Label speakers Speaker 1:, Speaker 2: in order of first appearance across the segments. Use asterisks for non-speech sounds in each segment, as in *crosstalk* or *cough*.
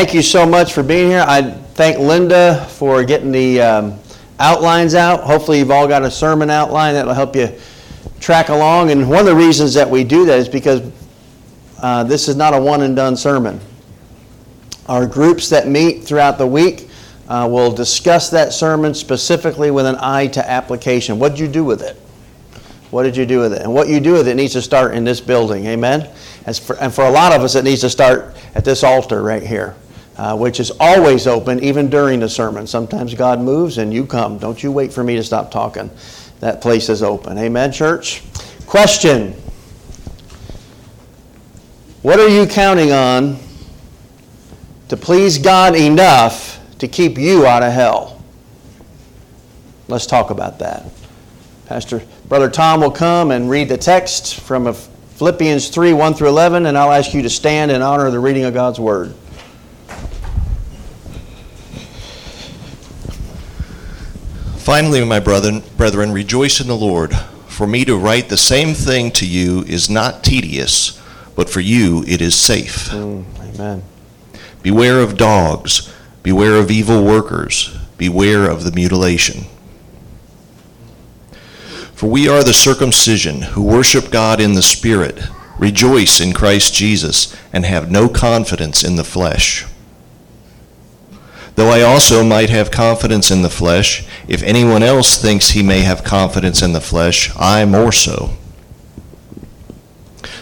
Speaker 1: Thank you so much for being here. I thank Linda for getting the um, outlines out. Hopefully, you've all got a sermon outline that'll help you track along. And one of the reasons that we do that is because uh, this is not a one and done sermon. Our groups that meet throughout the week uh, will discuss that sermon specifically with an eye to application. What did you do with it? What did you do with it? And what you do with it needs to start in this building. Amen? For, and for a lot of us, it needs to start at this altar right here uh, which is always open, even during the sermon. Sometimes God moves and you come. Don't you wait for me to stop talking. That place is open. Amen, church? Question What are you counting on to please God enough to keep you out of hell? Let's talk about that. Pastor Brother Tom will come and read the text from Philippians 3 1 through 11, and I'll ask you to stand in honor of the reading of God's Word.
Speaker 2: Finally, my brethren, brethren, rejoice in the Lord. For me to write the same thing to you is not tedious, but for you it is safe.
Speaker 1: Mm, amen.
Speaker 2: Beware of dogs, beware of evil workers, beware of the mutilation. For we are the circumcision who worship God in the Spirit, rejoice in Christ Jesus, and have no confidence in the flesh though I also might have confidence in the flesh. If anyone else thinks he may have confidence in the flesh, I more so.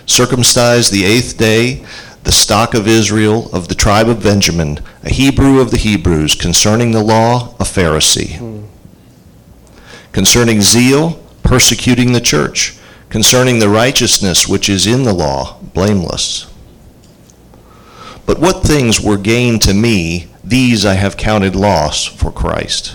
Speaker 2: Circumcised the eighth day, the stock of Israel, of the tribe of Benjamin, a Hebrew of the Hebrews, concerning the law, a Pharisee. Concerning zeal, persecuting the church. Concerning the righteousness which is in the law, blameless. But what things were gain to me, these I have counted loss for Christ.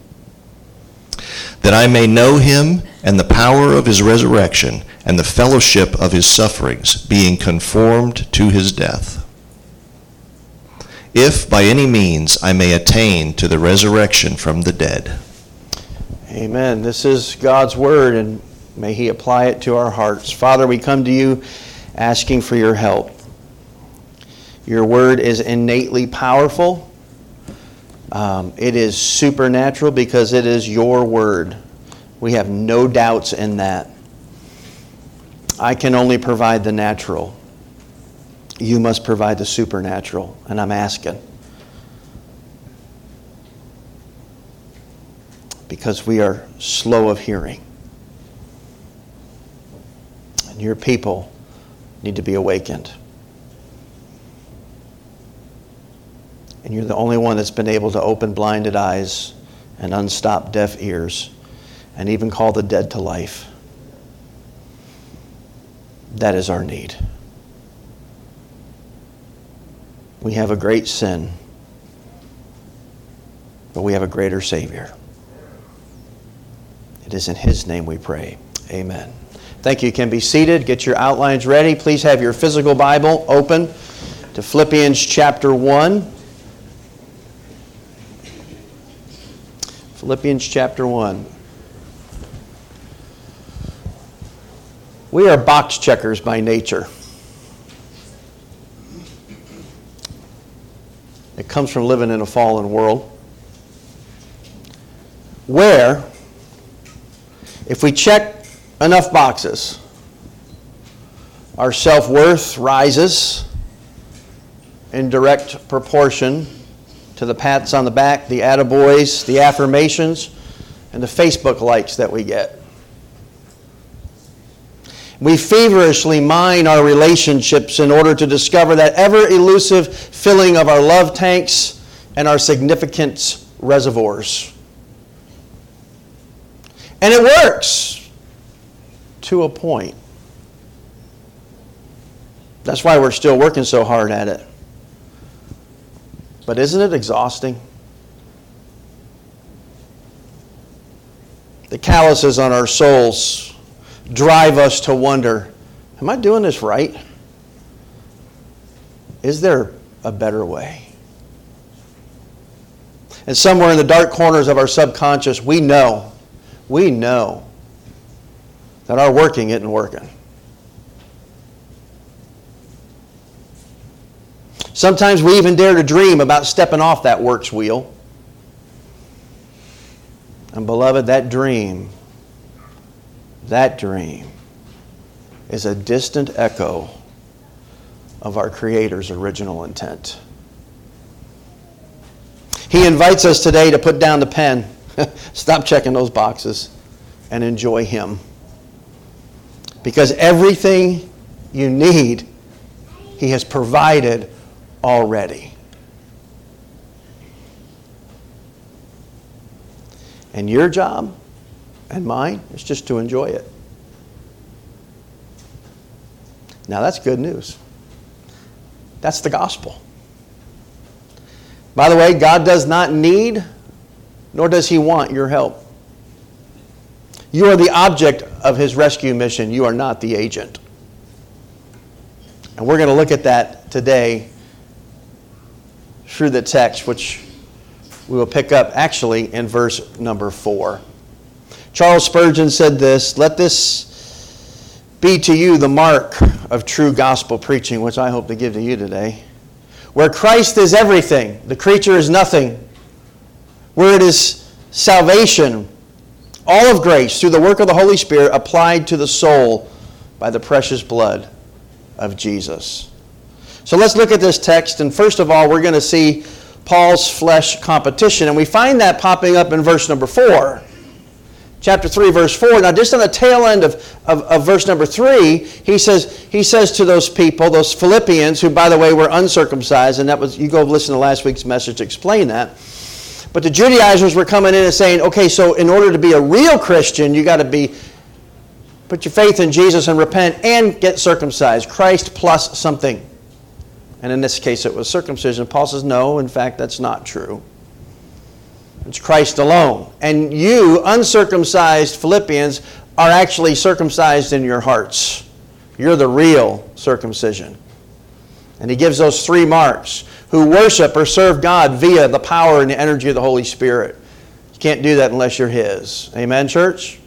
Speaker 2: That I may know him and the power of his resurrection and the fellowship of his sufferings, being conformed to his death. If by any means I may attain to the resurrection from the dead.
Speaker 1: Amen. This is God's word, and May He apply it to our hearts. Father, we come to you asking for your help. Your word is innately powerful. Um, it is supernatural because it is your word. We have no doubts in that. I can only provide the natural. You must provide the supernatural, and I'm asking. Because we are slow of hearing And your people need to be awakened. And you're the only one that's been able to open blinded eyes and unstop deaf ears and even call the dead to life. That is our need. We have a great sin, but we have a greater Savior. It is in His name we pray. Amen. Thank you. You can be seated. Get your outlines ready. Please have your physical Bible open to Philippians chapter 1. Philippians chapter 1. We are box checkers by nature. It comes from living in a fallen world where, if we check enough boxes. Our self worth rises in direct proportion to the pats on the back, the attaboys, the affirmations, and the Facebook likes that we get. We feverishly mine our relationships in order to discover that ever elusive filling of our love tanks and our significance reservoirs. And it works to a point. That's why we're still working so hard at it. But isn't it exhausting? The calluses on our souls drive us to wonder Am I doing this right? Is there a better way? And somewhere in the dark corners of our subconscious, we know, we know that our working isn't working. Sometimes we even dare to dream about stepping off that works wheel. And beloved, that dream, that dream is a distant echo of our Creator's original intent. He invites us today to put down the pen, *laughs* stop checking those boxes, and enjoy Him. Because everything you need, He has provided already. And your job and mine is just to enjoy it. Now, that's good news. That's the gospel. By the way, God does not need, nor does He want your help. You are the object of His rescue mission, you are not the agent. And we're going to look at that today through the text, which we will pick up actually in verse number four. Charles Spurgeon said this Let this be to you the mark of true gospel preaching, which I hope to give to you today. Where Christ is everything, the creature is nothing. Where it is salvation, all of grace through the work of the Holy Spirit applied to the soul by the precious blood of Jesus. So let's look at this text, and first of all, we're going to see Paul's flesh competition, and we find that popping up in verse number 4 chapter 3, verse 4. Now, just on the tail end of, of, of, verse number 3, he says, he says to those people, those Philippians, who, by the way, were uncircumcised, and that was, you go listen to last week's message to explain that. But the Judaizers were coming in and saying, okay, so in order to be a real Christian, you got to be, put your faith in Jesus and repent and get circumcised. Christ plus something. And in this case, it was circumcision. Paul says, no, in fact, that's not true. It's Christ alone. And you, uncircumcised Philippians, are actually circumcised in your hearts. You're the real circumcision. And he gives those three marks who worship or serve God via the power and the energy of the Holy Spirit. You can't do that unless you're his. Amen, church?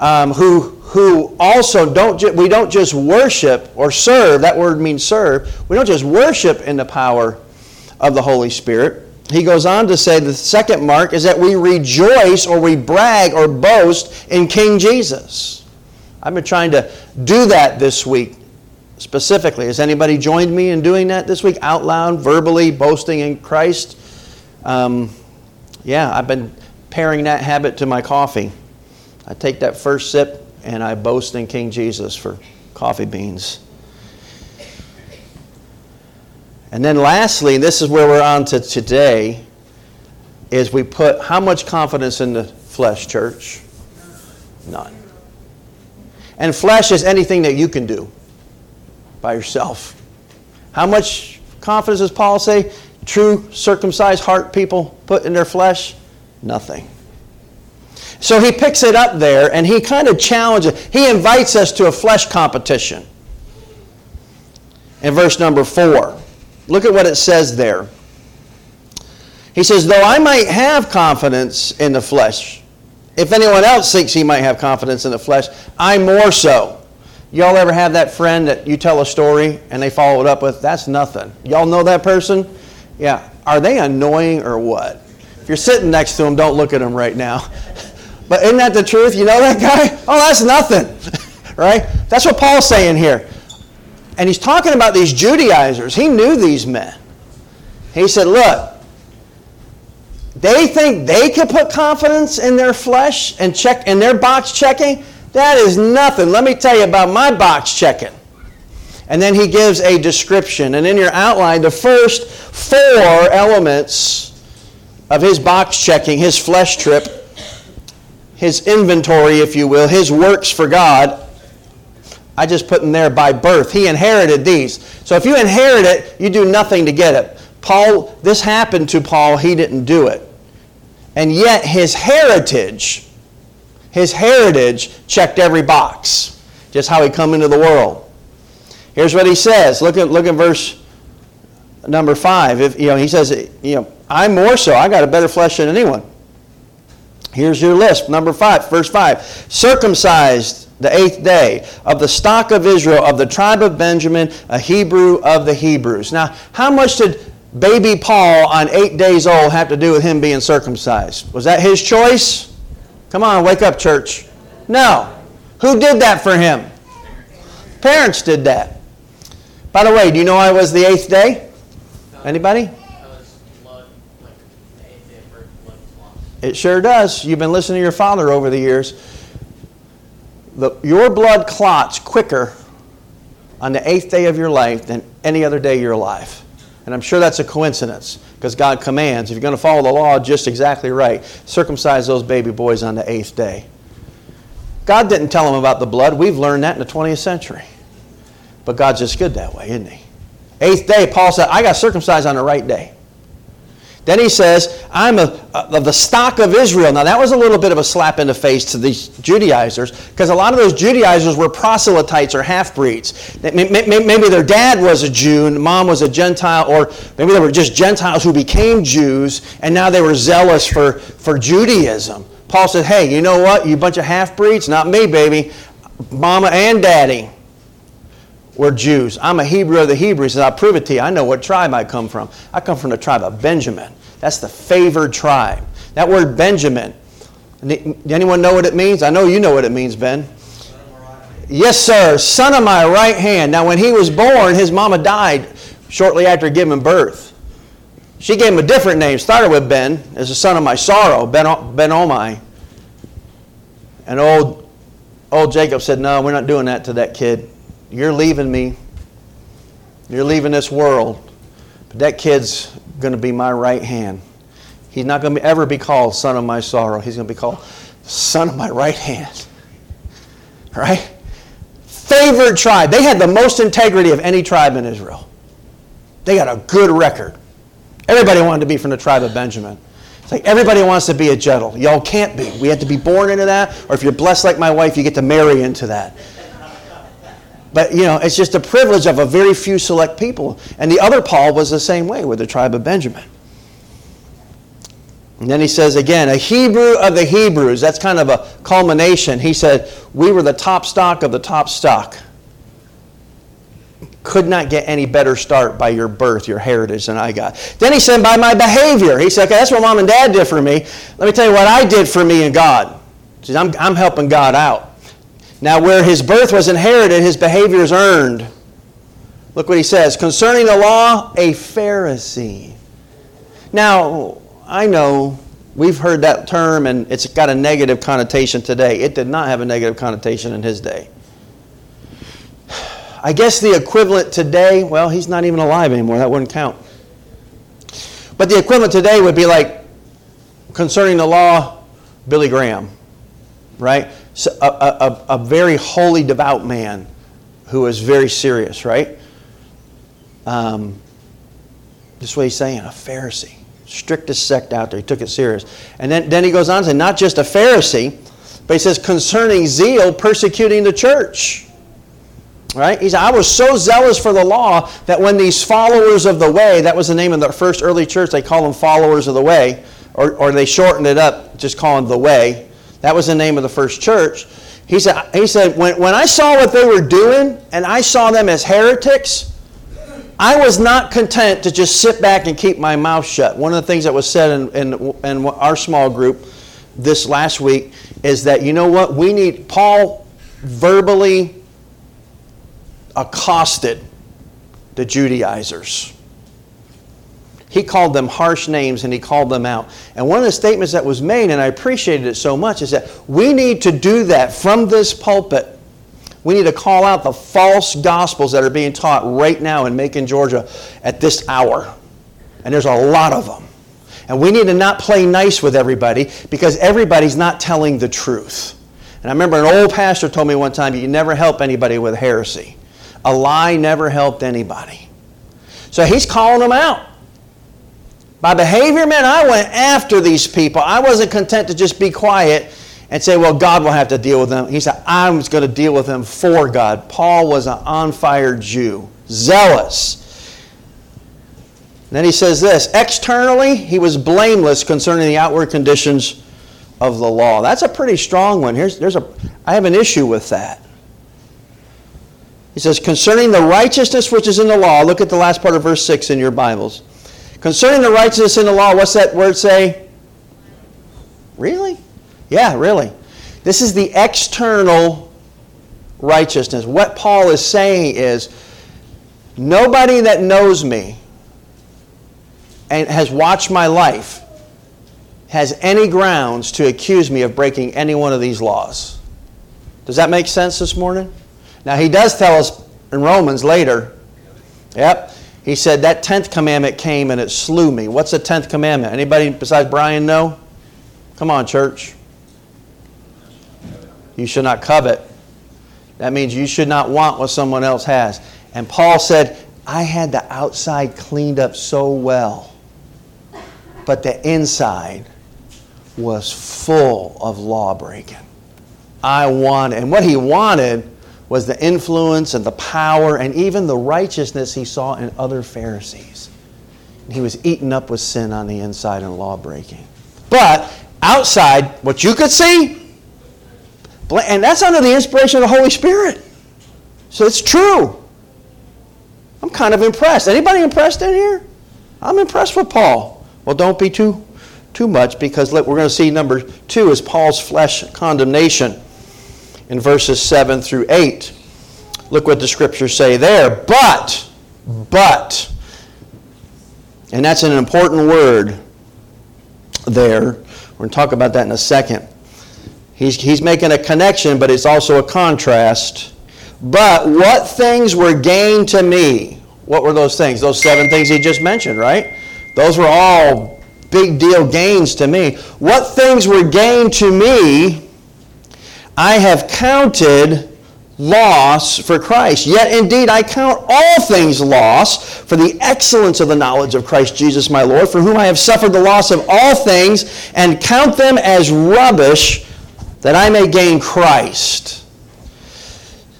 Speaker 1: Um, who, who also don't, ju- we don't just worship or serve, that word means serve. We don't just worship in the power of the Holy Spirit he goes on to say the second mark is that we rejoice or we brag or boast in King Jesus. I've been trying to do that this week specifically. Has anybody joined me in doing that this week? Out loud, verbally, boasting in Christ? Um, yeah, I've been pairing that habit to my coffee. I take that first sip and I boast in King Jesus for coffee beans. And then lastly, and this is where we're on to today, is we put how much confidence in the flesh, church? None. And flesh is anything that you can do by yourself. How much confidence does Paul say true circumcised heart people put in their flesh? Nothing. So he picks it up there and he kind of challenges, he invites us to a flesh competition. In verse number four. Look at what it says there. He says, Though I might have confidence in the flesh, if anyone else thinks he might have confidence in the flesh, I more so. Y'all ever have that friend that you tell a story and they follow it up with, That's nothing? Y'all know that person? Yeah. Are they annoying or what? If you're sitting next to them, don't look at them right now. *laughs* But isn't that the truth? You know that guy? Oh, that's nothing. *laughs* right? That's what Paul's saying here. And he's talking about these Judaizers. He knew these men. He said, Look, they think they can put confidence in their flesh and check in their box checking. That is nothing. Let me tell you about my box checking. And then he gives a description. And in your outline, the first four elements of his box checking, his flesh trip, his inventory, if you will, his works for God, I just put in there by birth. He inherited these. So if you inherit it, you do nothing to get it. Paul, this happened to Paul, he didn't do it. And yet his heritage His heritage checked every box, just how he come into the world. Here's what he says. Look at look at verse number five. If you know, he says, you know, I'm more so. I got a better flesh than anyone. Here's your list. Number five, verse five. Circumcised the eighth day of the stock of Israel, of the tribe of Benjamin, a Hebrew of the Hebrews. Now, how much did baby Paul on eight days old have to do with him being circumcised? Was that his choice? Come on, wake up, church. No. Who did that for him? Parents did that. By the way, do you know I was the eighth day? Anybody? It sure does. You've been listening to your father over the years. The, your blood clots quicker on the eighth day of your life than any other day of your life. And I'm sure that's a coincidence because God commands, if you're going to follow the law just exactly right, circumcise those baby boys on the eighth day. God didn't tell them about the blood. We've learned that in the 20th century. But God's just good that way, isn't He? Eighth day, Paul said, I got circumcised on the right day. Then he says, I'm a, of the stock of Israel. Now, that was a little bit of a slap in the face to these Judaizers because a lot of those Judaizers were proselytes or half breeds. Maybe their dad was a Jew and mom was a Gentile, or maybe they were just Gentiles who became Jews and now they were zealous for, for Judaism. Paul said, Hey, you know what? You bunch of half breeds? Not me, baby. Mama and daddy were Jews. I'm a Hebrew of the Hebrews, and I'll prove it to you. I know what tribe I come from. I come from the tribe of Benjamin. That's the favored tribe. That word Benjamin, anyone know what it means? I know you know what it means, Ben. Yes, sir. Son of my right hand. Now, when he was born, his mama died shortly after giving birth. She gave him a different name. Started with Ben, as the son of my sorrow, Ben, ben Omai. And old, old Jacob said, No, we're not doing that to that kid. You're leaving me. You're leaving this world. But that kid's going to be my right hand. He's not going to ever be called son of my sorrow. He's going to be called son of my right hand. Right? Favored tribe. They had the most integrity of any tribe in Israel. They got a good record. Everybody wanted to be from the tribe of Benjamin. It's like everybody wants to be a gentle. Y'all can't be. We have to be born into that, or if you're blessed like my wife, you get to marry into that. But, you know, it's just a privilege of a very few select people. And the other Paul was the same way with the tribe of Benjamin. And then he says again, a Hebrew of the Hebrews. That's kind of a culmination. He said, We were the top stock of the top stock. Could not get any better start by your birth, your heritage, than I got. Then he said, By my behavior. He said, Okay, that's what mom and dad did for me. Let me tell you what I did for me and God. He says, I'm, I'm helping God out. Now, where his birth was inherited, his behavior is earned. Look what he says concerning the law, a Pharisee. Now, I know we've heard that term and it's got a negative connotation today. It did not have a negative connotation in his day. I guess the equivalent today, well, he's not even alive anymore. That wouldn't count. But the equivalent today would be like concerning the law, Billy Graham, right? A, a, a very holy, devout man who was very serious, right? Um, this is what he's saying a Pharisee. Strictest sect out there. He took it serious. And then, then he goes on to say, not just a Pharisee, but he says, concerning zeal, persecuting the church. Right? He said, I was so zealous for the law that when these followers of the way, that was the name of the first early church, they call them followers of the way, or, or they shortened it up, just calling the way. That was the name of the first church. He said, he said when, when I saw what they were doing and I saw them as heretics, I was not content to just sit back and keep my mouth shut. One of the things that was said in, in, in our small group this last week is that, you know what, we need, Paul verbally accosted the Judaizers. He called them harsh names and he called them out. And one of the statements that was made, and I appreciated it so much, is that we need to do that from this pulpit. We need to call out the false gospels that are being taught right now in Macon, Georgia at this hour. And there's a lot of them. And we need to not play nice with everybody because everybody's not telling the truth. And I remember an old pastor told me one time, you never help anybody with heresy. A lie never helped anybody. So he's calling them out. By behavior, man, I went after these people. I wasn't content to just be quiet and say, well, God will have to deal with them. He said, I'm going to deal with them for God. Paul was an on fire Jew, zealous. then he says this externally, he was blameless concerning the outward conditions of the law. That's a pretty strong one. Here's, there's a, I have an issue with that. He says, concerning the righteousness which is in the law, look at the last part of verse 6 in your Bibles. Concerning the righteousness in the law, what's that word say? Really? Yeah, really. This is the external righteousness. What Paul is saying is nobody that knows me and has watched my life has any grounds to accuse me of breaking any one of these laws. Does that make sense this morning? Now, he does tell us in Romans later, yep, he said that 10th commandment came and it slew me. What's the 10th commandment? Anybody besides Brian know? Come on, church. You should not covet. That means you should not want what someone else has. And Paul said, I had the outside cleaned up so well, but the inside was full of law breaking. I wanted, and what he wanted was the influence and the power and even the righteousness he saw in other Pharisees. He was eaten up with sin on the inside and law breaking. But outside, what you could see, and that's under the inspiration of the Holy Spirit. So it's true. I'm kind of impressed. Anybody impressed in here? I'm impressed with Paul. Well, don't be too too much because look, we're going to see number two is Paul's flesh condemnation in verses 7 through 8. Look what the scriptures say there. But, but, and that's an important word there. We're going to talk about that in a second. He's, he's making a connection, but it's also a contrast. But what things were gained to me? What were those things? Those seven things he just mentioned, right? Those were all big deal gains to me. What things were gained to me? I have counted loss for Christ. Yet indeed I count all things loss for the excellence of the knowledge of Christ Jesus my Lord, for whom I have suffered the loss of all things, and count them as rubbish that I may gain Christ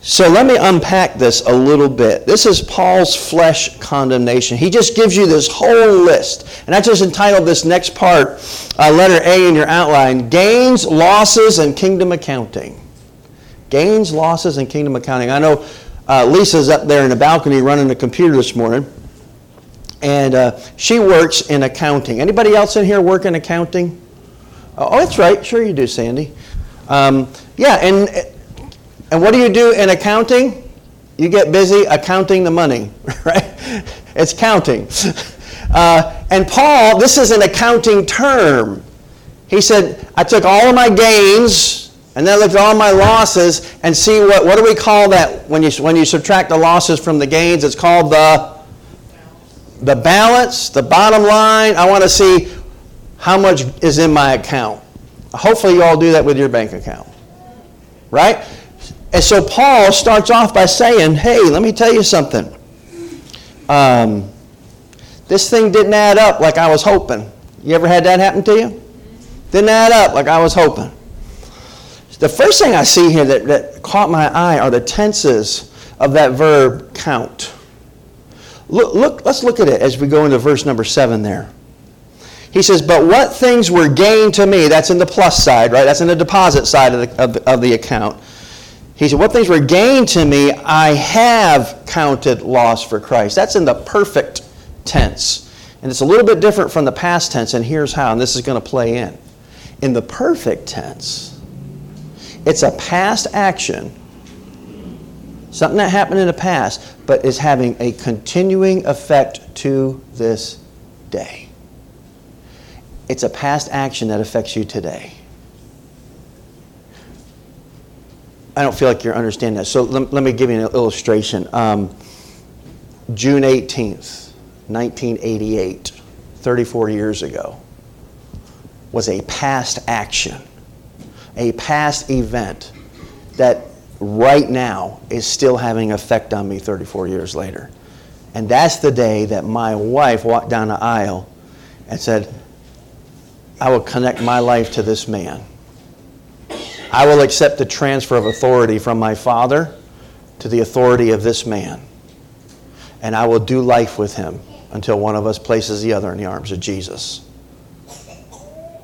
Speaker 1: so let me unpack this a little bit. This is Paul's flesh condemnation. He just gives you this whole list. And I just entitled this next part, uh, letter A in your outline Gains, Losses, and Kingdom Accounting. Gains, losses, and kingdom accounting. I know uh, Lisa's up there in the balcony running the computer this morning, and uh, she works in accounting. Anybody else in here work in accounting? Oh, that's right. Sure you do, Sandy. Um, yeah, and and what do you do in accounting? You get busy accounting the money, *laughs* right? It's counting. Uh, and Paul, this is an accounting term. He said, I took all of my gains and then I looked at all my losses and see what, what do we call that when you, when you subtract the losses from the gains? It's called the, the balance, the bottom line. I want to see how much is in my account. Hopefully, you all do that with your bank account. Right? And so Paul starts off by saying, hey, let me tell you something. Um, this thing didn't add up like I was hoping. You ever had that happen to you? Didn't add up like I was hoping. The first thing I see here that, that caught my eye are the tenses of that verb count. Look, look, let's look at it as we go into verse number seven there. He says, But what things were gained to me? That's in the plus side, right? That's in the deposit side of the, of, of the account. He said, What things were gained to me, I have counted loss for Christ. That's in the perfect tense. And it's a little bit different from the past tense, and here's how, and this is going to play in. In the perfect tense, it's a past action, something that happened in the past, but is having a continuing effect to this day. It's a past action that affects you today. I don't feel like you're understanding that. So let, let me give you an illustration. Um, June 18th, 1988, 34 years ago, was a past action, a past event that right now is still having effect on me 34 years later. And that's the day that my wife walked down the aisle and said, I will connect my life to this man. I will accept the transfer of authority from my father to the authority of this man. And I will do life with him until one of us places the other in the arms of Jesus.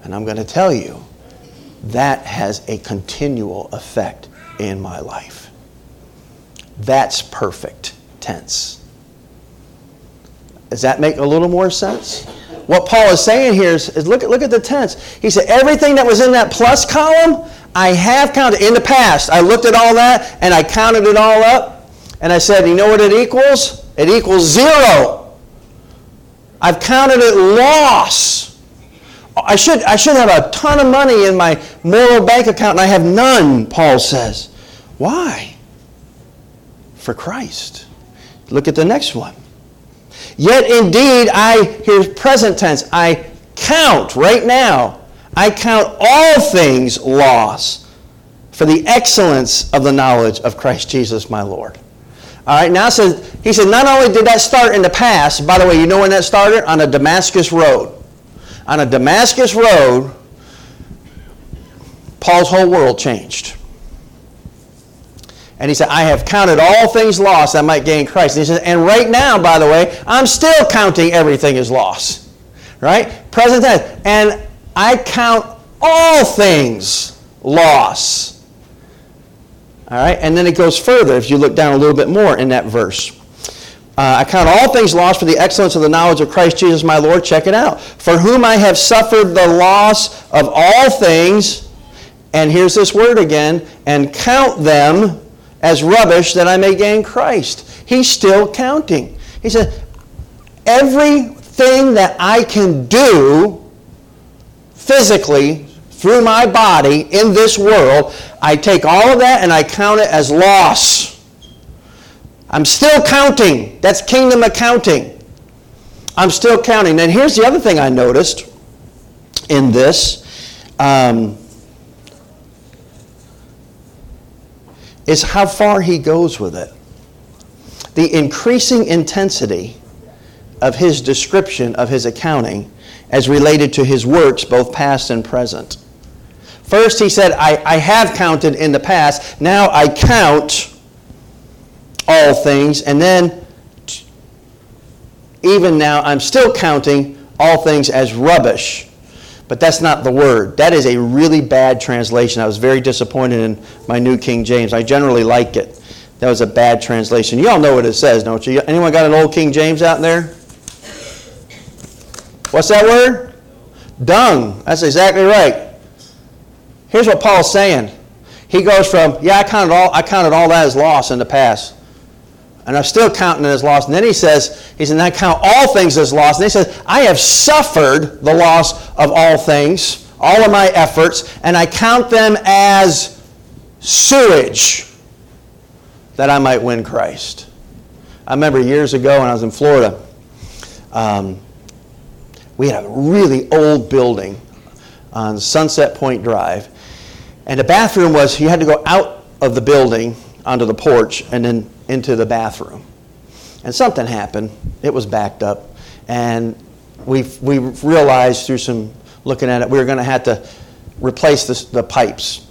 Speaker 1: And I'm going to tell you, that has a continual effect in my life. That's perfect tense. Does that make a little more sense? What Paul is saying here is, is look, at, look at the tense. He said, everything that was in that plus column, I have counted. In the past, I looked at all that and I counted it all up. And I said, you know what it equals? It equals zero. I've counted it loss. I should, I should have a ton of money in my moral bank account and I have none, Paul says. Why? For Christ. Look at the next one. Yet indeed, I, here's present tense, I count right now, I count all things loss for the excellence of the knowledge of Christ Jesus my Lord. All right, now says, he said, not only did that start in the past, by the way, you know when that started? On a Damascus road. On a Damascus road, Paul's whole world changed. And he said, I have counted all things lost I might gain Christ. And he said, and right now, by the way, I'm still counting everything as loss. Right? Present tense. And I count all things loss. All right? And then it goes further if you look down a little bit more in that verse. Uh, I count all things lost for the excellence of the knowledge of Christ Jesus my Lord. Check it out. For whom I have suffered the loss of all things, and here's this word again, and count them as rubbish that I may gain Christ. He's still counting. He said, everything that I can do physically through my body in this world, I take all of that and I count it as loss. I'm still counting. That's kingdom accounting. I'm still counting. And here's the other thing I noticed in this. Um, is how far he goes with it. The increasing intensity of his description of his accounting as related to his works, both past and present. First, he said, I, I have counted in the past. Now I count all things. And then, even now, I'm still counting all things as rubbish but that's not the word. That is a really bad translation. I was very disappointed in my New King James. I generally like it. That was a bad translation. You all know what it says, don't you? Anyone got an old King James out there? What's that word? Dung. That's exactly right. Here's what Paul's saying. He goes from, yeah, I counted all, I counted all that as loss in the past and I'm still counting it as loss. And then he says, he said, I count all things as loss. And he says, I have suffered the loss of all things, all of my efforts, and I count them as sewage that I might win Christ. I remember years ago when I was in Florida, um, we had a really old building on Sunset Point Drive. And the bathroom was, you had to go out of the building onto the porch and then into the bathroom. And something happened. It was backed up. And we, we realized through some looking at it, we were going to have to replace the, the pipes.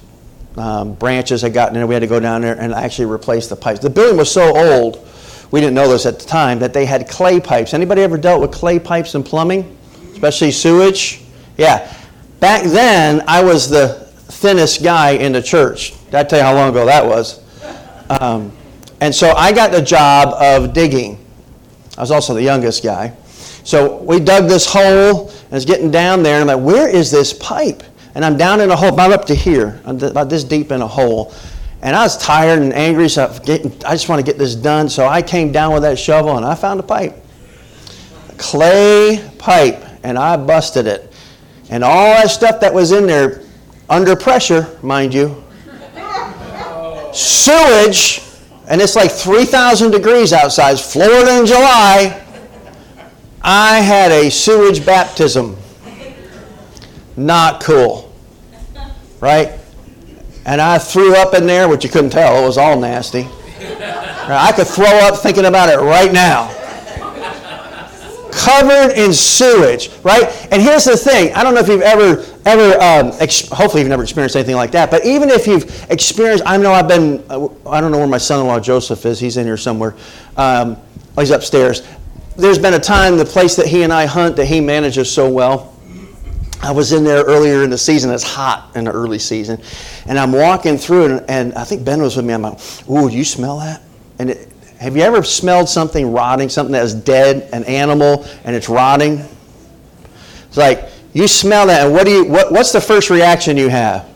Speaker 1: Um, branches had gotten in, we had to go down there and actually replace the pipes. The building was so old, we didn't know this at the time, that they had clay pipes. Anybody ever dealt with clay pipes in plumbing, especially sewage? Yeah. Back then, I was the thinnest guy in the church. I tell you how long ago that was? Um, and so I got the job of digging. I was also the youngest guy. So we dug this hole, and it's getting down there, and I'm like, where is this pipe? And I'm down in a hole, about up to here, about this deep in a hole. And I was tired and angry, so I just want to get this done. So I came down with that shovel, and I found a pipe. A clay pipe, and I busted it. And all that stuff that was in there, under pressure, mind you, sewage and it's like 3,000 degrees outside. Florida in July. I had a sewage baptism. Not cool. Right? And I threw up in there, which you couldn't tell. It was all nasty. I could throw up thinking about it right now. Covered in sewage, right? And here's the thing. I don't know if you've ever ever, um, ex- hopefully you've never experienced anything like that, but even if you've experienced, I know I've been, uh, I don't know where my son-in-law Joseph is, he's in here somewhere, um, oh, he's upstairs. There's been a time, the place that he and I hunt, that he manages so well, I was in there earlier in the season, it's hot in the early season, and I'm walking through, and, and I think Ben was with me, I'm like, ooh, do you smell that? And it, have you ever smelled something rotting, something that is dead, an animal, and it's rotting? It's like, you smell that, and what do you, what, what's the first reaction you have?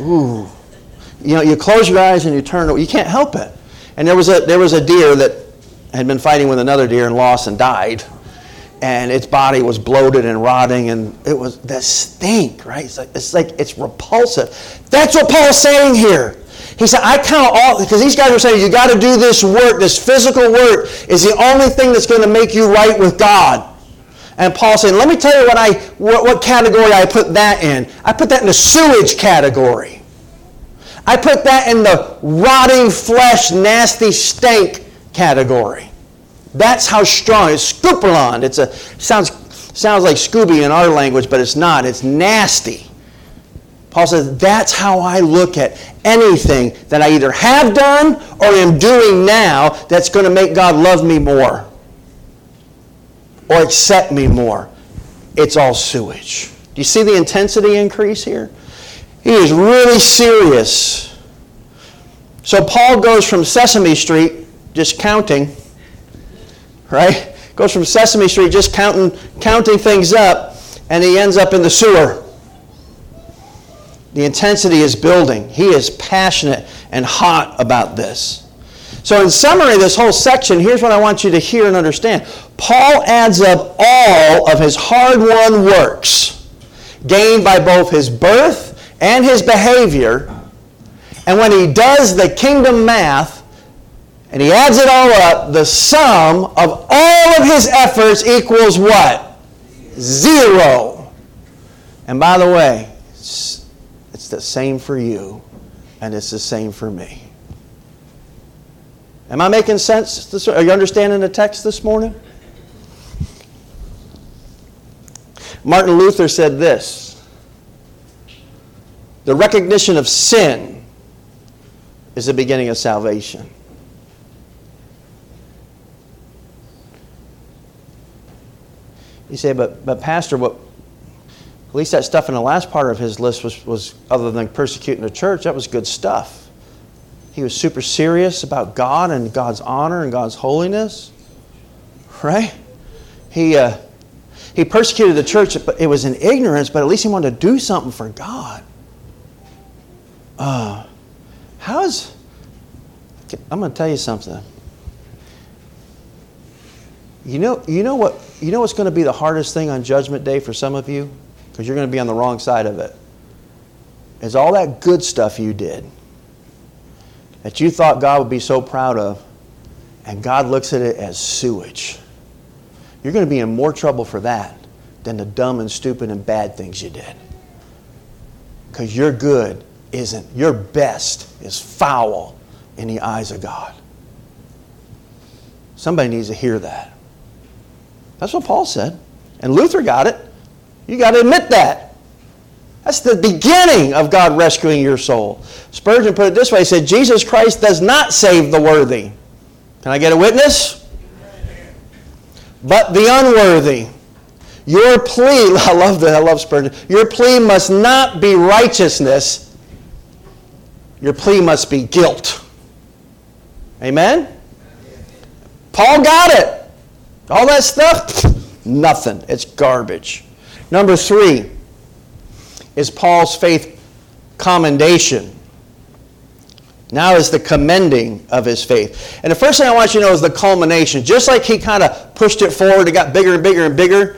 Speaker 1: Ooh. You know, you close your eyes and you turn, you can't help it. And there was a, there was a deer that had been fighting with another deer and lost and died. And its body was bloated and rotting, and it was that stink, right? It's like, it's like it's repulsive. That's what Paul's saying here. He said, I count all, because these guys were saying, you got to do this work, this physical work is the only thing that's going to make you right with God. And Paul said, let me tell you what, I, what, what category I put that in. I put that in the sewage category. I put that in the rotting flesh, nasty stink category. That's how strong it's skubalon. It's a sounds sounds like Scooby in our language, but it's not. It's nasty. Paul says that's how I look at anything that I either have done or am doing now that's going to make God love me more or accept me more. It's all sewage. Do you see the intensity increase here? He is really serious. So Paul goes from Sesame Street, just counting, right? Goes from Sesame Street, just counting, counting things up, and he ends up in the sewer. The intensity is building. He is passionate and hot about this. So, in summary, this whole section, here's what I want you to hear and understand. Paul adds up all of his hard won works gained by both his birth and his behavior. And when he does the kingdom math and he adds it all up, the sum of all of his efforts equals what? Zero. And by the way, it's, the same for you, and it's the same for me. Am I making sense? This, are you understanding the text this morning? Martin Luther said this The recognition of sin is the beginning of salvation. You say, but, but Pastor, what, at least that stuff in the last part of his list was, was other than persecuting the church, that was good stuff. He was super serious about God and God's honor and God's holiness. Right? He, uh, he persecuted the church, but it was in ignorance, but at least he wanted to do something for God. Uh, how's. I'm going to tell you something. You know, you know what? You know what's going to be the hardest thing on Judgment Day for some of you, because you're going to be on the wrong side of it. Is all that good stuff you did that you thought God would be so proud of, and God looks at it as sewage. You're going to be in more trouble for that than the dumb and stupid and bad things you did. Because your good isn't, your best is foul in the eyes of God. Somebody needs to hear that. That's what Paul said. And Luther got it. You got to admit that. That's the beginning of God rescuing your soul. Spurgeon put it this way he said, Jesus Christ does not save the worthy. Can I get a witness? But the unworthy. Your plea, *laughs* I love that, I love Spurgeon. Your plea must not be righteousness, your plea must be guilt. Amen? Paul got it. All that stuff, *laughs* nothing. It's garbage. Number three, is Paul's faith commendation. Now is the commending of his faith. And the first thing I want you to know is the culmination. Just like he kind of pushed it forward, it got bigger and bigger and bigger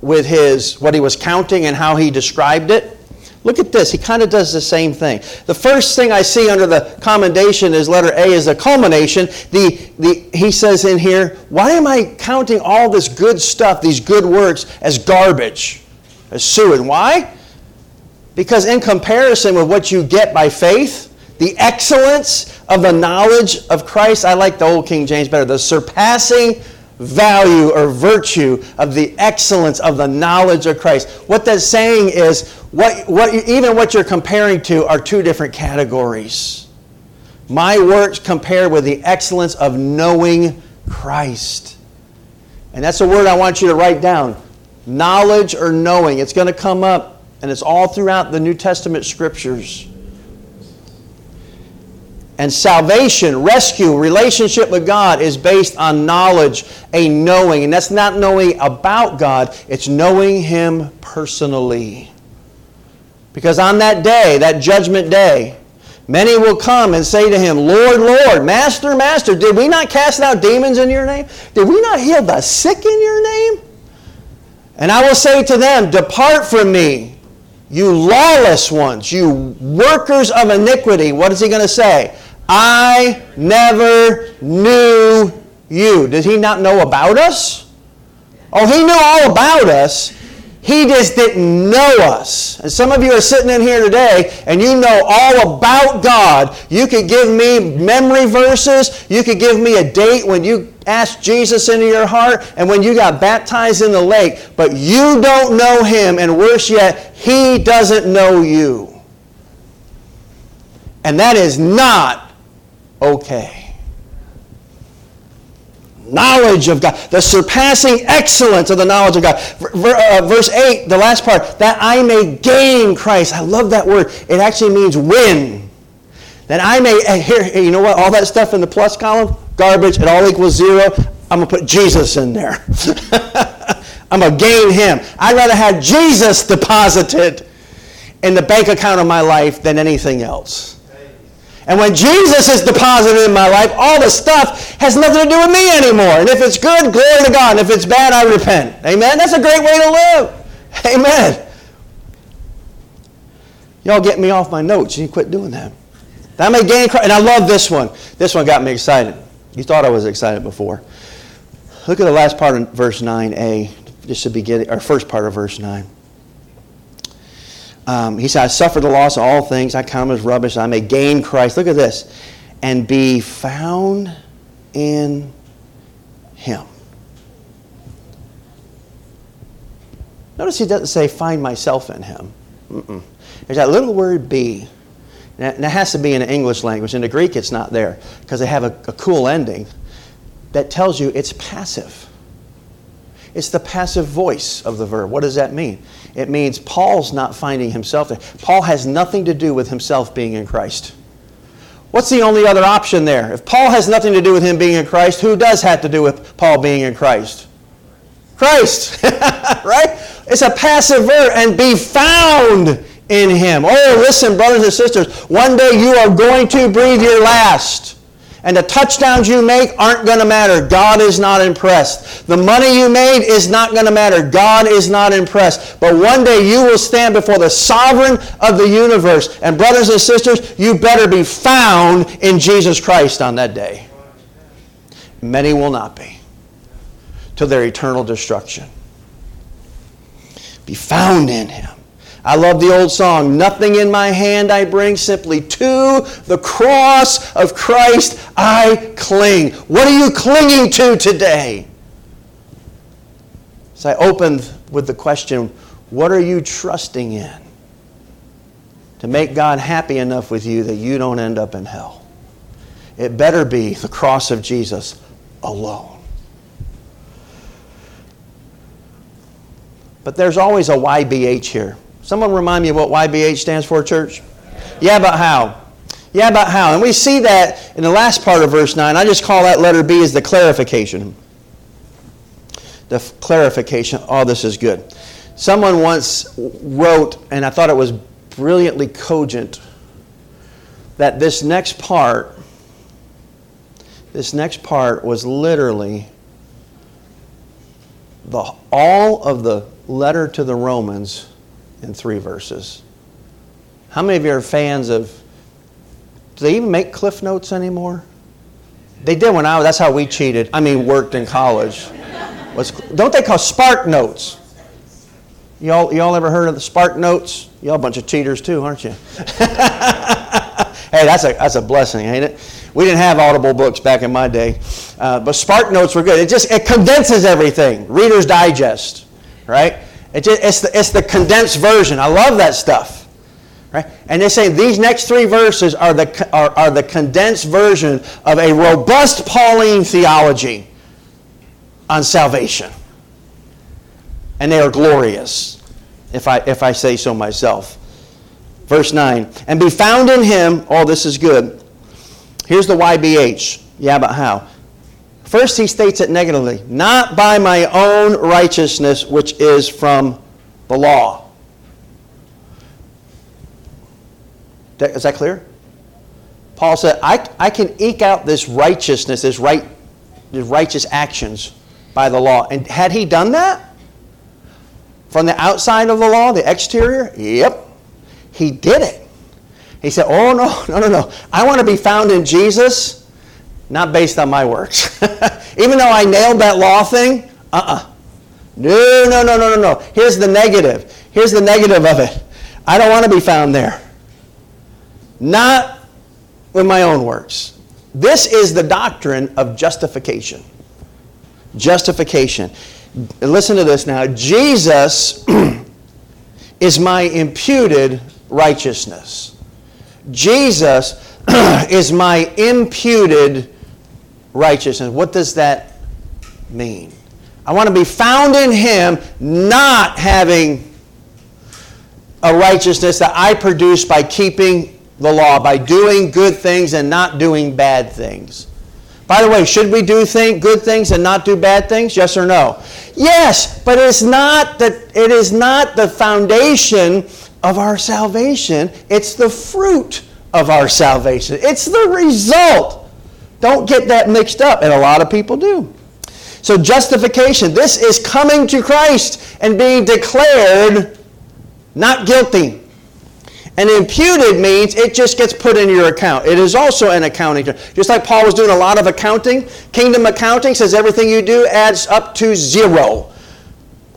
Speaker 1: with his what he was counting and how he described it. Look at this. He kind of does the same thing. The first thing I see under the commendation is letter A is the culmination. The, the, he says in here, why am I counting all this good stuff, these good works, as garbage, as sewage? Why? Because in comparison with what you get by faith, the excellence of the knowledge of Christ, I like the old King James better, the surpassing value or virtue of the excellence of the knowledge of Christ. What that's saying is, what, what, even what you're comparing to are two different categories. My works compared with the excellence of knowing Christ. And that's a word I want you to write down knowledge or knowing. It's going to come up, and it's all throughout the New Testament scriptures. And salvation, rescue, relationship with God is based on knowledge, a knowing. And that's not knowing about God, it's knowing Him personally. Because on that day, that judgment day, many will come and say to him, Lord, Lord, Master, Master, did we not cast out demons in your name? Did we not heal the sick in your name? And I will say to them, Depart from me, you lawless ones, you workers of iniquity. What is he going to say? I never knew you. Did he not know about us? Oh, he knew all about us. He just didn't know us. And some of you are sitting in here today and you know all about God. You could give me memory verses. You could give me a date when you asked Jesus into your heart and when you got baptized in the lake. But you don't know Him, and worse yet, He doesn't know you. And that is not okay. Knowledge of God, the surpassing excellence of the knowledge of God. Uh, verse 8, the last part, that I may gain Christ. I love that word. It actually means win. That I may, uh, here, you know what, all that stuff in the plus column, garbage, it all equals zero. I'm going to put Jesus in there. I'm going to gain him. I'd rather have Jesus deposited in the bank account of my life than anything else. And when Jesus is deposited in my life, all the stuff has nothing to do with me anymore. And if it's good, glory to God. And if it's bad, I repent. Amen? That's a great way to live. *laughs* Amen. Y'all get me off my notes. You quit doing that. I may gain Christ. And I love this one. This one got me excited. You thought I was excited before. Look at the last part of verse 9a, just the beginning, or first part of verse 9. Um, he said, I suffer the loss of all things. I count them as rubbish. I may gain Christ. Look at this. And be found in him. Notice he doesn't say, find myself in him. Mm-mm. There's that little word be. And that has to be in the English language. In the Greek, it's not there because they have a, a cool ending that tells you it's passive. It's the passive voice of the verb. What does that mean? It means Paul's not finding himself. Paul has nothing to do with himself being in Christ. What's the only other option there? If Paul has nothing to do with him being in Christ, who does have to do with Paul being in Christ? Christ, *laughs* right? It's a passive verb, and be found in him. Oh, listen, brothers and sisters, one day you are going to breathe your last. And the touchdowns you make aren't going to matter. God is not impressed. The money you made is not going to matter. God is not impressed. But one day you will stand before the sovereign of the universe. And brothers and sisters, you better be found in Jesus Christ on that day. Many will not be to their eternal destruction. Be found in him. I love the old song, Nothing in my hand I bring, simply to the cross of Christ I cling. What are you clinging to today? So I opened with the question, What are you trusting in to make God happy enough with you that you don't end up in hell? It better be the cross of Jesus alone. But there's always a YBH here. Someone remind me of what YBH stands for, church? Yeah, but how? Yeah, about how? And we see that in the last part of verse 9. I just call that letter B as the clarification. The clarification. Oh, this is good. Someone once wrote, and I thought it was brilliantly cogent, that this next part, this next part was literally the, all of the letter to the Romans in three verses. How many of you are fans of, do they even make Cliff Notes anymore? They did when I was, that's how we cheated. I mean, worked in college. What's, don't they call Spark Notes? Y'all, y'all ever heard of the Spark Notes? Y'all a bunch of cheaters too, aren't you? *laughs* Hey, that's a, that's a blessing, ain't it? We didn't have audible books back in my day, uh, but Spark Notes were good. It just it condenses everything. Reader's Digest, right? It just, it's, the, it's the condensed version. I love that stuff. Right? And they say these next three verses are the, are, are the condensed version of a robust Pauline theology on salvation. And they are glorious, if I, if I say so myself. Verse 9, and be found in him, oh, this is good. Here's the YBH. Yeah, but how? First, he states it negatively not by my own righteousness, which is from the law. Is that clear? Paul said, I, I can eke out this righteousness, this, right, this righteous actions by the law. And had he done that? From the outside of the law, the exterior? Yep. He did it. He said, Oh, no, *laughs* no, no, no. I want to be found in Jesus, not based on my works. *laughs* Even though I nailed that law thing, uh uh-uh. uh. No, no, no, no, no, no. Here's the negative. Here's the negative of it. I don't want to be found there. Not with my own works. This is the doctrine of justification. Justification. Listen to this now. Jesus *clears throat* is my imputed righteousness. Jesus *clears throat* is my imputed righteousness. What does that mean? I want to be found in Him, not having a righteousness that I produce by keeping the law, by doing good things and not doing bad things. By the way, should we do think, good things and not do bad things? Yes or no? Yes, but it's not that it is not the foundation of our salvation. It's the fruit of our salvation. It's the result. Don't get that mixed up, and a lot of people do. So, justification this is coming to Christ and being declared not guilty. And imputed means it just gets put in your account. It is also an accounting term. Just like Paul was doing a lot of accounting, kingdom accounting says everything you do adds up to zero.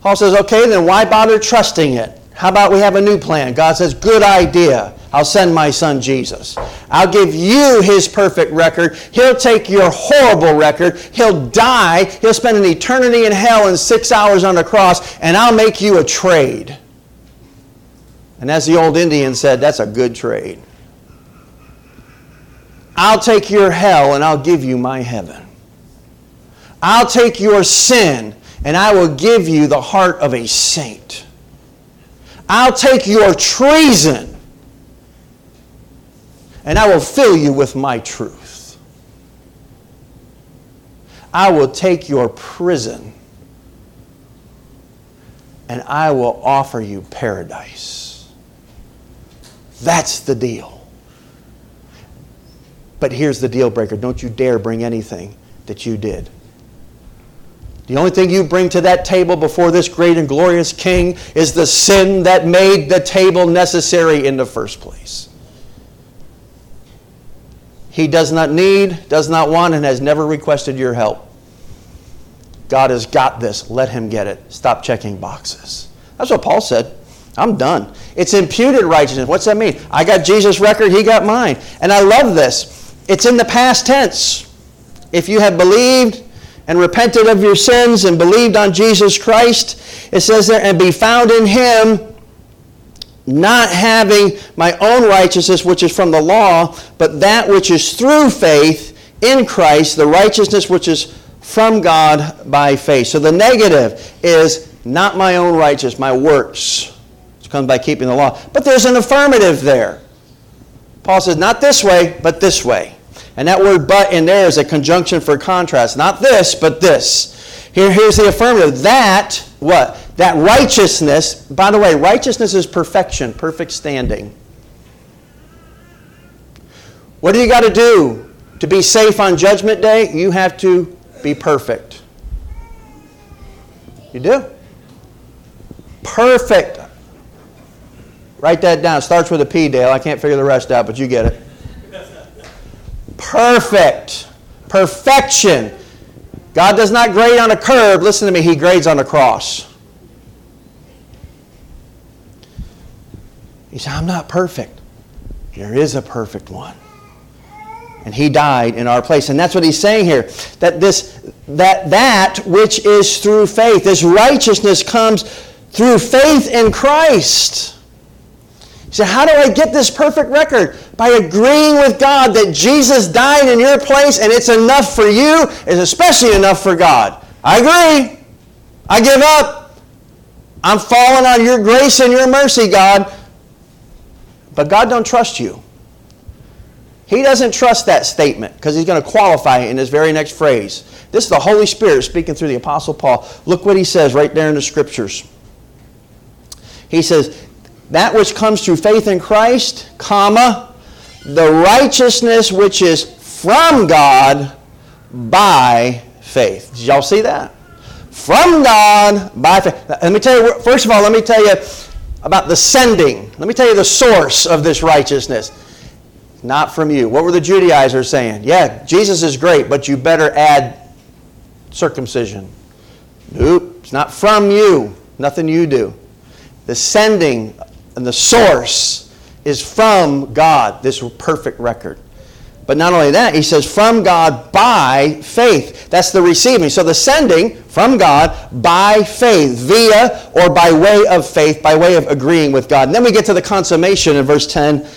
Speaker 1: Paul says, okay, then why bother trusting it? How about we have a new plan? God says, good idea. I'll send my son Jesus. I'll give you his perfect record. He'll take your horrible record. He'll die. He'll spend an eternity in hell and six hours on the cross, and I'll make you a trade. And as the old Indian said, that's a good trade. I'll take your hell and I'll give you my heaven. I'll take your sin and I will give you the heart of a saint. I'll take your treason and I will fill you with my truth. I will take your prison and I will offer you paradise. That's the deal. But here's the deal breaker don't you dare bring anything that you did. The only thing you bring to that table before this great and glorious King is the sin that made the table necessary in the first place. He does not need, does not want, and has never requested your help. God has got this. Let him get it. Stop checking boxes. That's what Paul said. I'm done. It's imputed righteousness. What's that mean? I got Jesus' record, he got mine. And I love this. It's in the past tense. If you have believed, and repented of your sins and believed on Jesus Christ, it says there, and be found in him, not having my own righteousness, which is from the law, but that which is through faith in Christ, the righteousness which is from God by faith. So the negative is not my own righteousness, my works. It comes by keeping the law. But there's an affirmative there. Paul says, not this way, but this way. And that word but in there is a conjunction for contrast. Not this, but this. Here, here's the affirmative. That, what? That righteousness, by the way, righteousness is perfection, perfect standing. What do you got to do to be safe on Judgment Day? You have to be perfect. You do. Perfect. Write that down. It starts with a P, Dale. I can't figure the rest out, but you get it perfect. Perfection. God does not grade on a curve. Listen to me, He grades on a cross. He said, I'm not perfect. There is a perfect one. And he died in our place. And that's what he's saying here. That this that that which is through faith, this righteousness comes through faith in Christ. He said, how do I get this perfect record? By agreeing with God that Jesus died in your place and it's enough for you, it's especially enough for God. I agree. I give up. I'm falling on your grace and your mercy, God. But God don't trust you. He doesn't trust that statement because he's going to qualify it in his very next phrase. This is the Holy Spirit speaking through the Apostle Paul. Look what he says right there in the scriptures. He says, That which comes through faith in Christ, comma, the righteousness which is from God by faith. Did y'all see that? From God by faith. Let me tell you, first of all, let me tell you about the sending. Let me tell you the source of this righteousness. Not from you. What were the Judaizers saying? Yeah, Jesus is great, but you better add circumcision. Nope, it's not from you. Nothing you do. The sending and the source is from God, this perfect record. But not only that, he says, from God by faith. That's the receiving. So the sending from God by faith, via or by way of faith, by way of agreeing with God. And then we get to the consummation in verse 10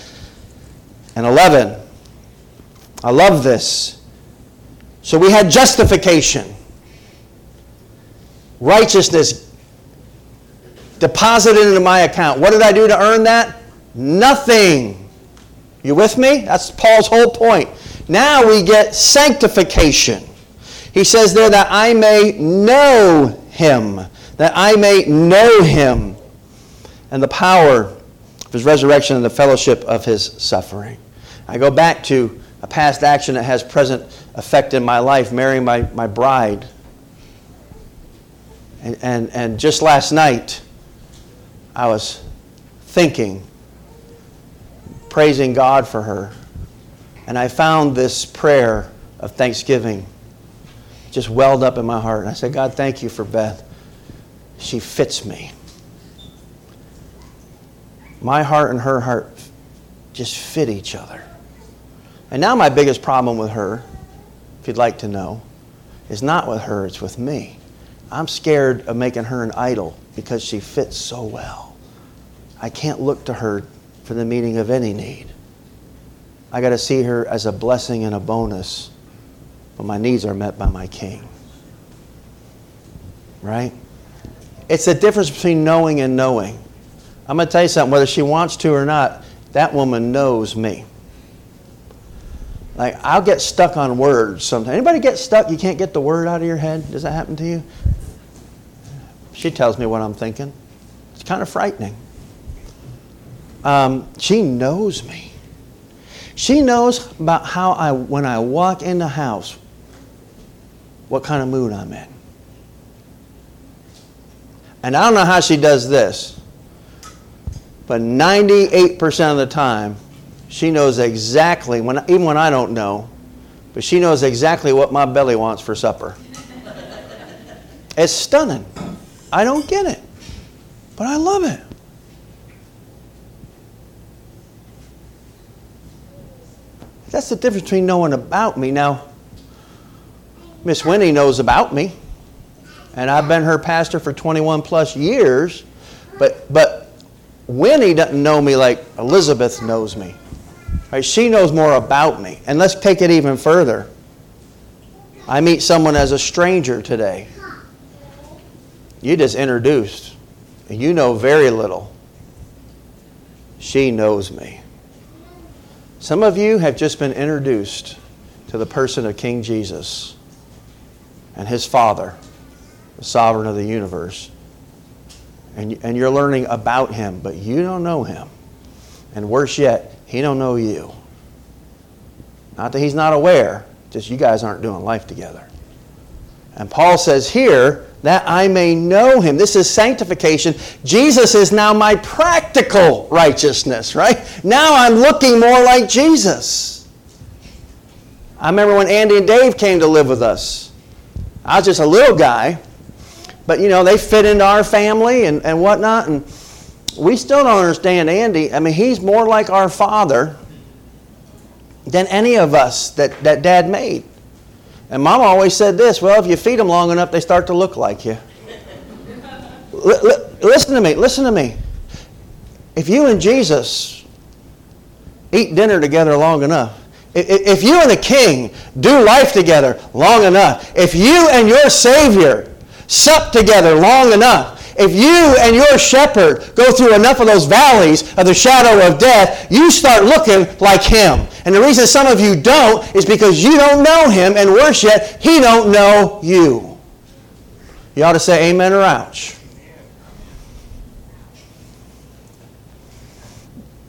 Speaker 1: and 11. I love this. So we had justification, righteousness deposited into my account. What did I do to earn that? Nothing. You with me? That's Paul's whole point. Now we get sanctification. He says there that I may know him, that I may know him, and the power of his resurrection and the fellowship of his suffering. I go back to a past action that has present effect in my life, marrying my, my bride. And, and, and just last night, I was thinking praising God for her. And I found this prayer of thanksgiving just welled up in my heart. And I said, God, thank you for Beth. She fits me. My heart and her heart just fit each other. And now my biggest problem with her, if you'd like to know, is not with her, it's with me. I'm scared of making her an idol because she fits so well. I can't look to her for the meeting of any need. I got to see her as a blessing and a bonus when my needs are met by my King. Right? It's the difference between knowing and knowing. I'm going to tell you something, whether she wants to or not, that woman knows me. Like, I'll get stuck on words sometimes. Anybody get stuck? You can't get the word out of your head? Does that happen to you? She tells me what I'm thinking. It's kind of frightening. Um, she knows me. She knows about how I, when I walk in the house, what kind of mood I'm in. And I don't know how she does this, but 98% of the time, she knows exactly, when, even when I don't know, but she knows exactly what my belly wants for supper. it's stunning. I don't get it, but I love it. That's the difference between knowing about me. Now, Miss Winnie knows about me, and I've been her pastor for 21 plus years, but, but Winnie doesn't know me like Elizabeth knows me. Right? She knows more about me. And let's take it even further. I meet someone as a stranger today. You just introduced, you know very little. She knows me. Some of you have just been introduced to the person of King Jesus and his Father, the sovereign of the universe. And, and you're learning about him, but you don't know him. And worse yet, he don't know you. Not that he's not aware, just you guys aren't doing life together. And Paul says here, that I may know him. This is sanctification. Jesus is now my practical righteousness, right? Now I'm looking more like Jesus. I remember when Andy and Dave came to live with us. I was just a little guy, but you know, they fit into our family and, and whatnot, and we still don't understand Andy. I mean, he's more like our father than any of us that, that dad made. And mom always said this well, if you feed them long enough, they start to look like you. L- l- listen to me, listen to me. If you and Jesus eat dinner together long enough, if you and the king do life together long enough, if you and your Savior sup together long enough, if you and your shepherd go through enough of those valleys of the shadow of death, you start looking like him. And the reason some of you don't is because you don't know him, and worse yet, he don't know you. You ought to say amen or ouch.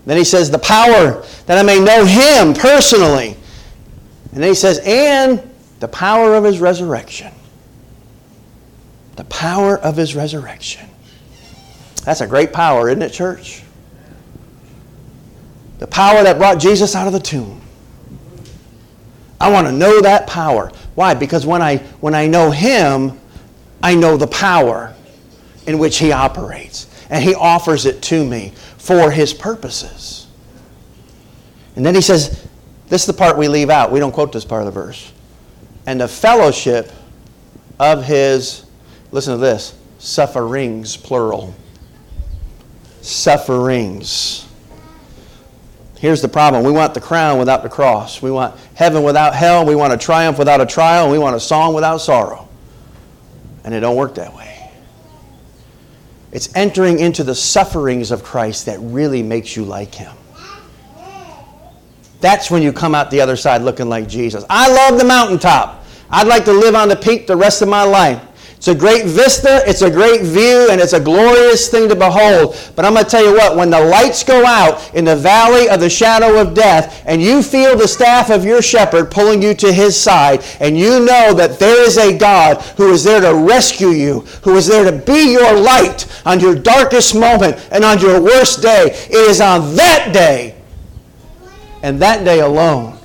Speaker 1: Then he says, the power that I may know him personally. And then he says, and the power of his resurrection. The power of his resurrection. That's a great power, isn't it, church? The power that brought Jesus out of the tomb. I want to know that power. Why? Because when I, when I know him, I know the power in which he operates. And he offers it to me for his purposes. And then he says, this is the part we leave out. We don't quote this part of the verse. And the fellowship of his, listen to this, sufferings, plural. Sufferings. Here's the problem. We want the crown without the cross. We want heaven without hell. We want a triumph without a trial. We want a song without sorrow. And it don't work that way. It's entering into the sufferings of Christ that really makes you like him. That's when you come out the other side looking like Jesus. I love the mountaintop. I'd like to live on the peak the rest of my life. It's a great vista, it's a great view, and it's a glorious thing to behold. But I'm going to tell you what, when the lights go out in the valley of the shadow of death, and you feel the staff of your shepherd pulling you to his side, and you know that there is a God who is there to rescue you, who is there to be your light on your darkest moment and on your worst day, it is on that day, and that day alone,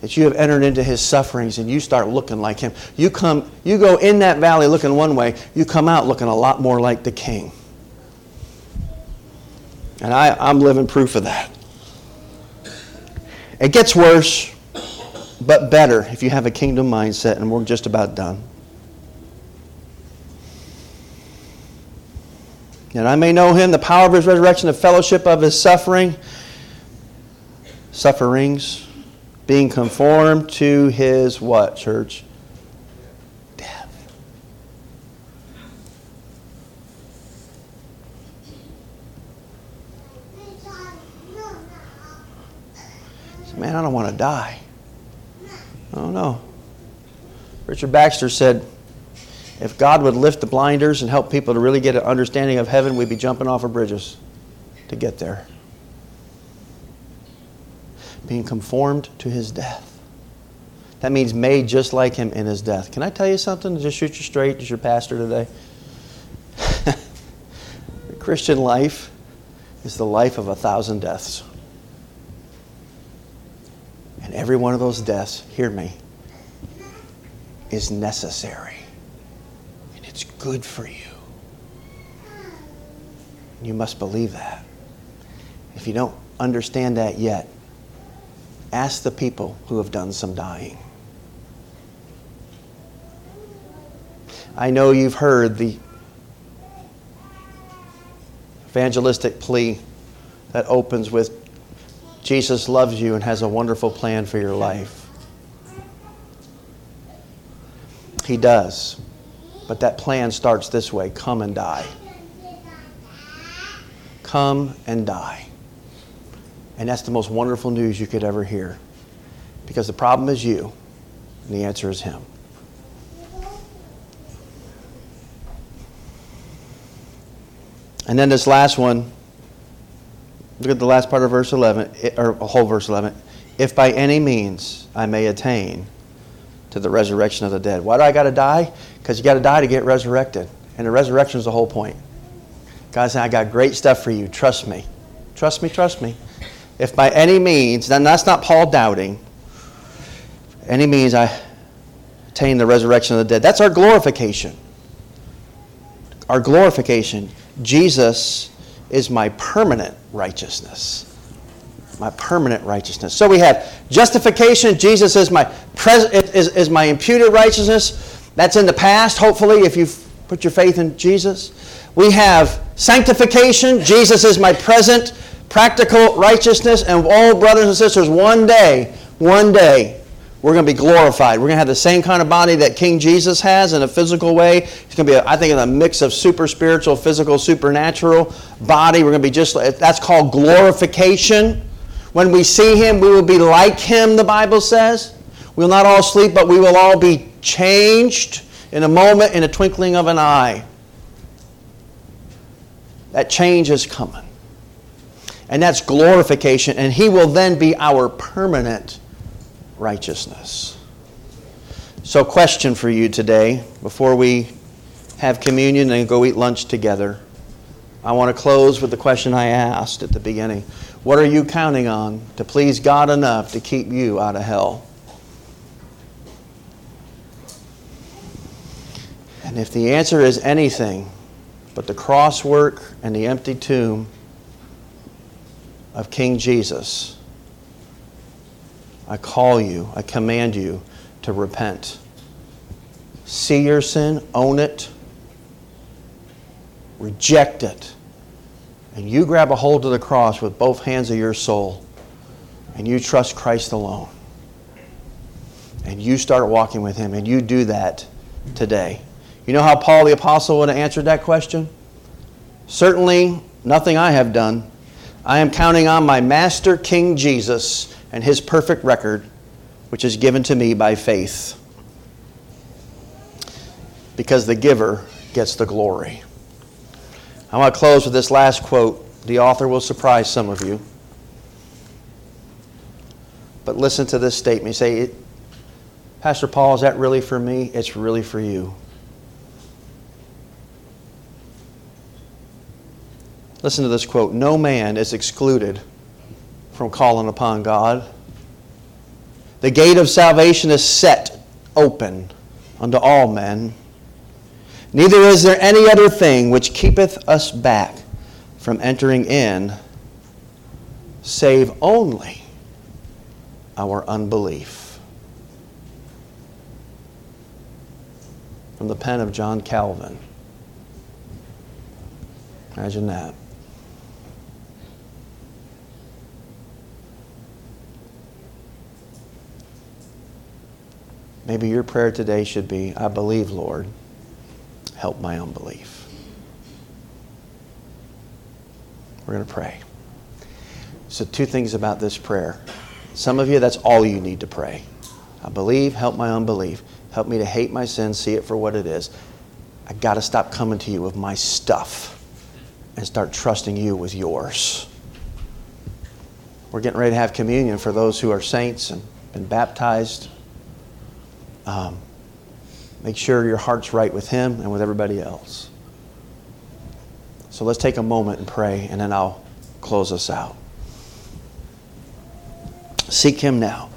Speaker 1: that you have entered into his sufferings and you start looking like him. You come you go in that valley looking one way, you come out looking a lot more like the king. And I, I'm living proof of that. It gets worse, but better if you have a kingdom mindset, and we're just about done. And I may know him, the power of his resurrection, the fellowship of his suffering, sufferings being conformed to his what, church? Death. Man, I don't want to die. Oh don't. Richard Baxter said, if God would lift the blinders and help people to really get an understanding of heaven, we'd be jumping off of bridges to get there being conformed to his death. That means made just like him in his death. Can I tell you something to just shoot you straight as your pastor today? *laughs* the Christian life is the life of a thousand deaths. And every one of those deaths, hear me, is necessary. And it's good for you. You must believe that. If you don't understand that yet, Ask the people who have done some dying. I know you've heard the evangelistic plea that opens with Jesus loves you and has a wonderful plan for your life. He does. But that plan starts this way come and die. Come and die. And that's the most wonderful news you could ever hear. Because the problem is you, and the answer is Him. And then this last one, look at the last part of verse 11, eh, or a whole verse 11. If by any means I may attain to the resurrection of the dead. Why do I got to die? Because you got to die to get resurrected. And the resurrection is the whole point. God said, I got great stuff for you. Trust me. Trust me, trust me if by any means, then that's not Paul doubting, any means I attain the resurrection of the dead. That's our glorification. Our glorification. Jesus is my permanent righteousness. my permanent righteousness. So we have justification. Jesus is my pres- is, is my imputed righteousness. That's in the past, hopefully, if you've put your faith in Jesus. We have sanctification. Jesus is my present practical righteousness. And all brothers and sisters, one day, one day, we're going to be glorified. We're going to have the same kind of body that King Jesus has in a physical way. It's going to be, I think, a mix of super spiritual, physical, supernatural body. We're going to be just that's called glorification. When we see him, we will be like him, the Bible says. We will not all sleep, but we will all be changed in a moment, in a twinkling of an eye. That change is coming. And that's glorification. And he will then be our permanent righteousness. So, question for you today before we have communion and go eat lunch together. I want to close with the question I asked at the beginning. What are you counting on to please God enough to keep you out of hell? And if the answer is anything but the cross work and the empty tomb of King Jesus, I call you, I command you to repent. See your sin, own it, reject it, and you grab a hold of the cross with both hands of your soul, and you trust Christ alone. And you start walking with Him, and you do that today. You know how Paul the Apostle would have answered that question? Certainly, nothing I have done. I am counting on my Master King Jesus and his perfect record, which is given to me by faith. Because the giver gets the glory. I want to close with this last quote. The author will surprise some of you. But listen to this statement. You say, Pastor Paul, is that really for me? It's really for you. Listen to this quote No man is excluded from calling upon God. The gate of salvation is set open unto all men. Neither is there any other thing which keepeth us back from entering in, save only our unbelief. From the pen of John Calvin. Imagine that. Maybe your prayer today should be I believe, Lord, help my unbelief. We're going to pray. So, two things about this prayer. Some of you, that's all you need to pray. I believe, help my unbelief. Help me to hate my sin, see it for what it is. I got to stop coming to you with my stuff and start trusting you with yours. We're getting ready to have communion for those who are saints and been baptized. Um, make sure your heart's right with Him and with everybody else. So let's take a moment and pray, and then I'll close us out. Seek Him now.